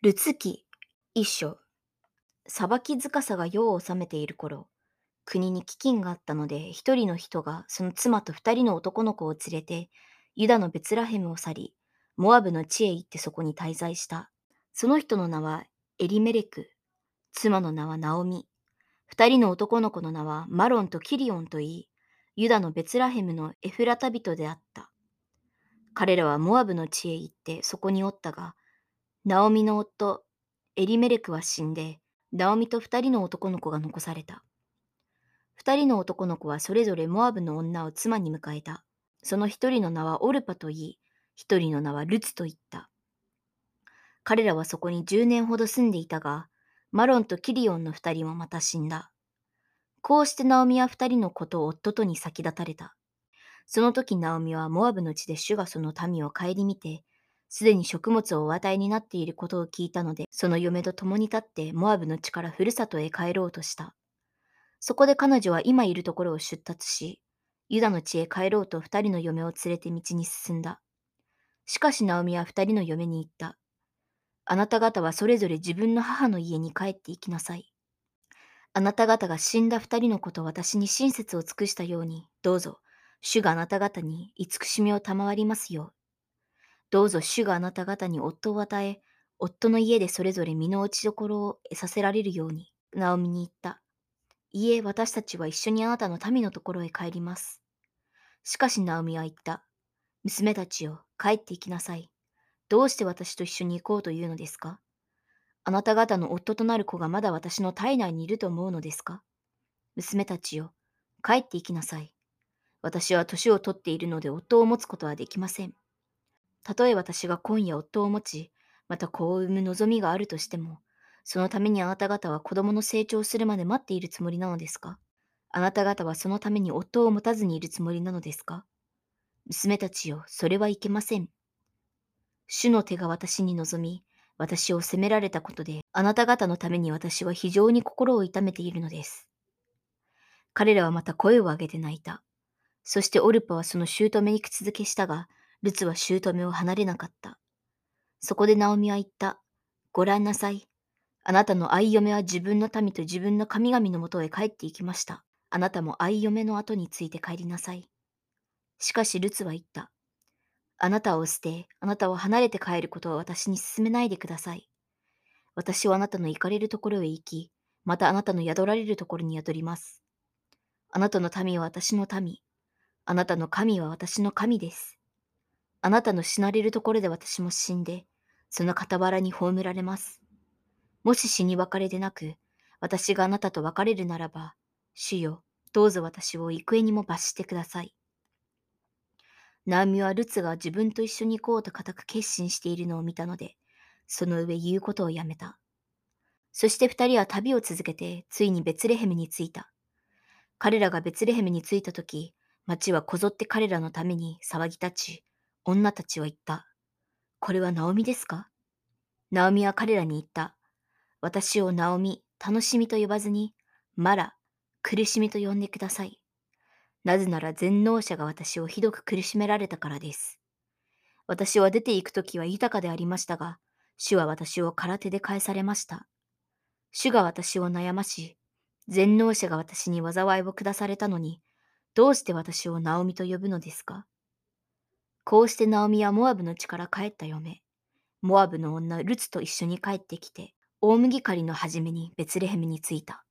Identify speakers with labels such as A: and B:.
A: ルツ記一章裁き塚さが世を治めている頃国に飢饉があったので一人の人がその妻と二人の男の子を連れてユダのベツラヘムを去りモアブの地へ行ってそこに滞在した。その人の名はエリメレク。妻の名はナオミ。二人の男の子の名はマロンとキリオンといいユダのベツラヘムのエフラタ人であった。彼らはモアブの地へ行ってそこにおったがナオミの夫、エリメレクは死んで、ナオミと二人の男の子が残された。二人の男の子はそれぞれモアブの女を妻に迎えた。その一人の名はオルパと言い、一人の名はルツと言った。彼らはそこに十年ほど住んでいたが、マロンとキリオンの二人もまた死んだ。こうしてナオミは二人の子と夫とに先立たれた。その時ナオミはモアブの地で主がその民を顧みて、すでに食物をお与えになっていることを聞いたので、その嫁と共に立ってモアブの地からふるさとへ帰ろうとした。そこで彼女は今いるところを出立し、ユダの地へ帰ろうと二人の嫁を連れて道に進んだ。しかしナオミは二人の嫁に言った。あなた方はそれぞれ自分の母の家に帰って行きなさい。あなた方が死んだ二人の子と私に親切を尽くしたように、どうぞ、主があなた方に慈しみを賜りますようどうぞ主があなた方に夫を与え、夫の家でそれぞれ身の落ち所を得させられるように、ナオミに言った。いえ、私たちは一緒にあなたの民のところへ帰ります。しかしナオミは言った。娘たちよ、帰って行きなさい。どうして私と一緒に行こうというのですか？あなた方の夫となる子がまだ私の体内にいると思うのですか？娘たちよ、帰って行きなさい。私は年を取っているので夫を持つことはできません。たとえ私が今夜夫を持ち、また子を産む望みがあるとしても、そのためにあなた方は子供の成長するまで待っているつもりなのですか？あなた方はそのために夫を持たずにいるつもりなのですか？娘たちよ、それはいけません。主の手が私に望み、私を責められたことで、あなた方のために私は非常に心を痛めているのです。彼らはまた声を上げて泣いた。そしてオルパはその姑に口づけしたが、ルツは姑を離れなかった。そこでナオミは言った。ご覧なさい。あなたの愛嫁は自分の民と自分の神々のもとへ帰って行きました。あなたも愛嫁の後について帰りなさい。しかしルツは言った。あなたを捨て、あなたを離れて帰ることを私に勧めないでください。私はあなたの行かれるところへ行き、またあなたの宿られるところに宿ります。あなたの民は私の民。あなたの神は私の神です。あなたの死なれるところで私も死んで、その傍らに葬られます。もし死に別れでなく、私があなたと別れるならば、主よ、どうぞ私を幾重にも罰してください。ナオミはルツが自分と一緒に行こうと固く決心しているのを見たので、その上言うことをやめた。そして二人は旅を続けて、ついにベツレヘムに着いた。彼らがベツレヘムに着いたとき、町はこぞって彼らのために騒ぎ立ち、女たちは言った。これはナオミですか？ナオミは彼らに言った。私をナオミ、楽しみと呼ばずに、マラ、苦しみと呼んでください。なぜなら全能者が私をひどく苦しめられたからです。私は出て行くときは豊かでありましたが、主は私を空手で返されました。主が私を悩まし、全能者が私に災いを下されたのに、どうして私をナオミと呼ぶのですか？こうしてナオミはモアブの地から帰った嫁、モアブの女ルツと一緒に帰ってきて、大麦刈りの初めにベツレヘムに着いた。